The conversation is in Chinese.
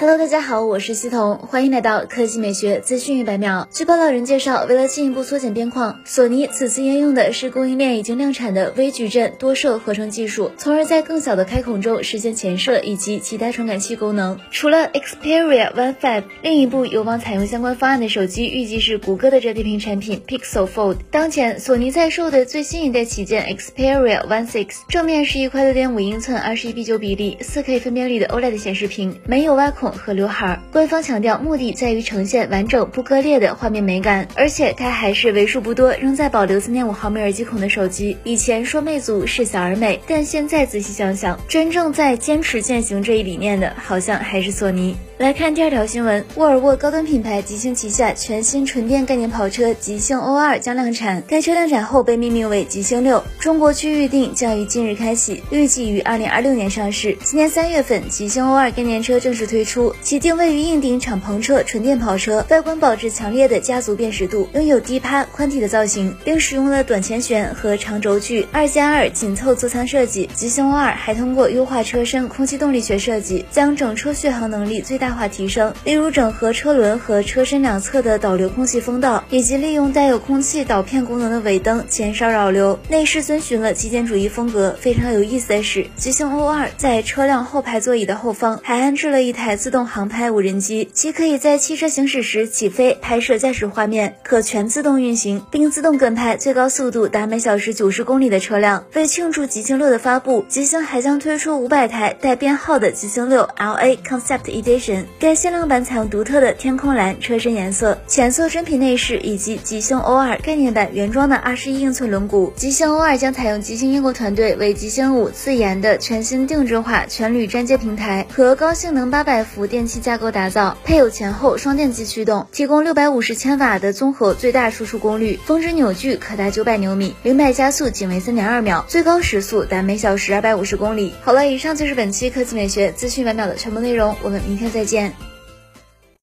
Hello，大家好，我是西彤，欢迎来到科技美学资讯一百秒。据报道人介绍，为了进一步缩减边框，索尼此次应用的是供应链已经量产的微矩阵多摄合成技术，从而在更小的开孔中实现前摄以及其他传感器功能。除了 Xperia One Five，另一部有望采用相关方案的手机，预计是谷歌的折叠屏产品 Pixel Fold。当前，索尼在售的最新一代旗舰 Xperia One Six，正面是一块六点五英寸、二十一比九比例、四 K 分辨率的 OLED 显示屏，没有挖孔。和刘海，官方强调目的在于呈现完整不割裂的画面美感，而且它还是为数不多仍在保留三点五毫米耳机孔的手机。以前说魅族是小而美，但现在仔细想想，真正在坚持践行这一理念的，好像还是索尼。来看第二条新闻，沃尔沃高端品牌极星旗下全新纯电概念跑车极星 O2 将量产，该车量产后被命名为极星六，中国区预定将于近日开启，预计于二零二六年上市。今年三月份，极星 O2 概念车正式推出，其定位于硬顶敞篷车纯电跑车，外观保持强烈的家族辨识度，拥有低趴宽体的造型，并使用了短前悬和长轴距二加二紧凑座舱设计。极星 O2 还通过优化车身空气动力学设计，将整车续航能力最大。化提升，例如整合车轮和车身两侧的导流空气风道，以及利用带有空气导片功能的尾灯减少扰流。内饰遵循了极简主义风格。非常有意思的是，极星 O2 在车辆后排座椅的后方还安置了一台自动航拍无人机，其可以在汽车行驶时起飞拍摄驾驶画面，可全自动运行，并自动跟拍最高速度达每小时九十公里的车辆。为庆祝极星六的发布，极星还将推出五百台带编号的极星六 LA Concept Edition。该限量版采用独特的天空蓝车身颜色、浅色真皮内饰以及极星 O2 概念版原装的二十一英寸轮毂。极星 O2 将采用极星英国团队为极星五自研的全新定制化全铝粘接平台和高性能八百伏电器架构打造，配有前后双电机驱动，提供六百五十千瓦的综合最大输出功率，峰值扭矩可达九百牛米，零百加速仅为三点二秒，最高时速达每小时二百五十公里。好了，以上就是本期科技美学资讯百秒的全部内容，我们明天再。见。